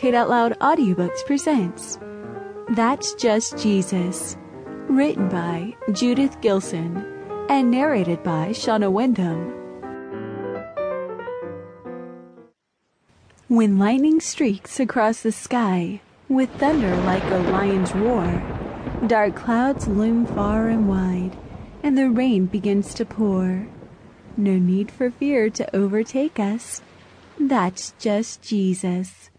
Dictate Out Loud Audiobooks presents That's Just Jesus, written by Judith Gilson and narrated by Shawna Windom. When lightning streaks across the sky, with thunder like a lion's roar, dark clouds loom far and wide, and the rain begins to pour. No need for fear to overtake us. That's just Jesus.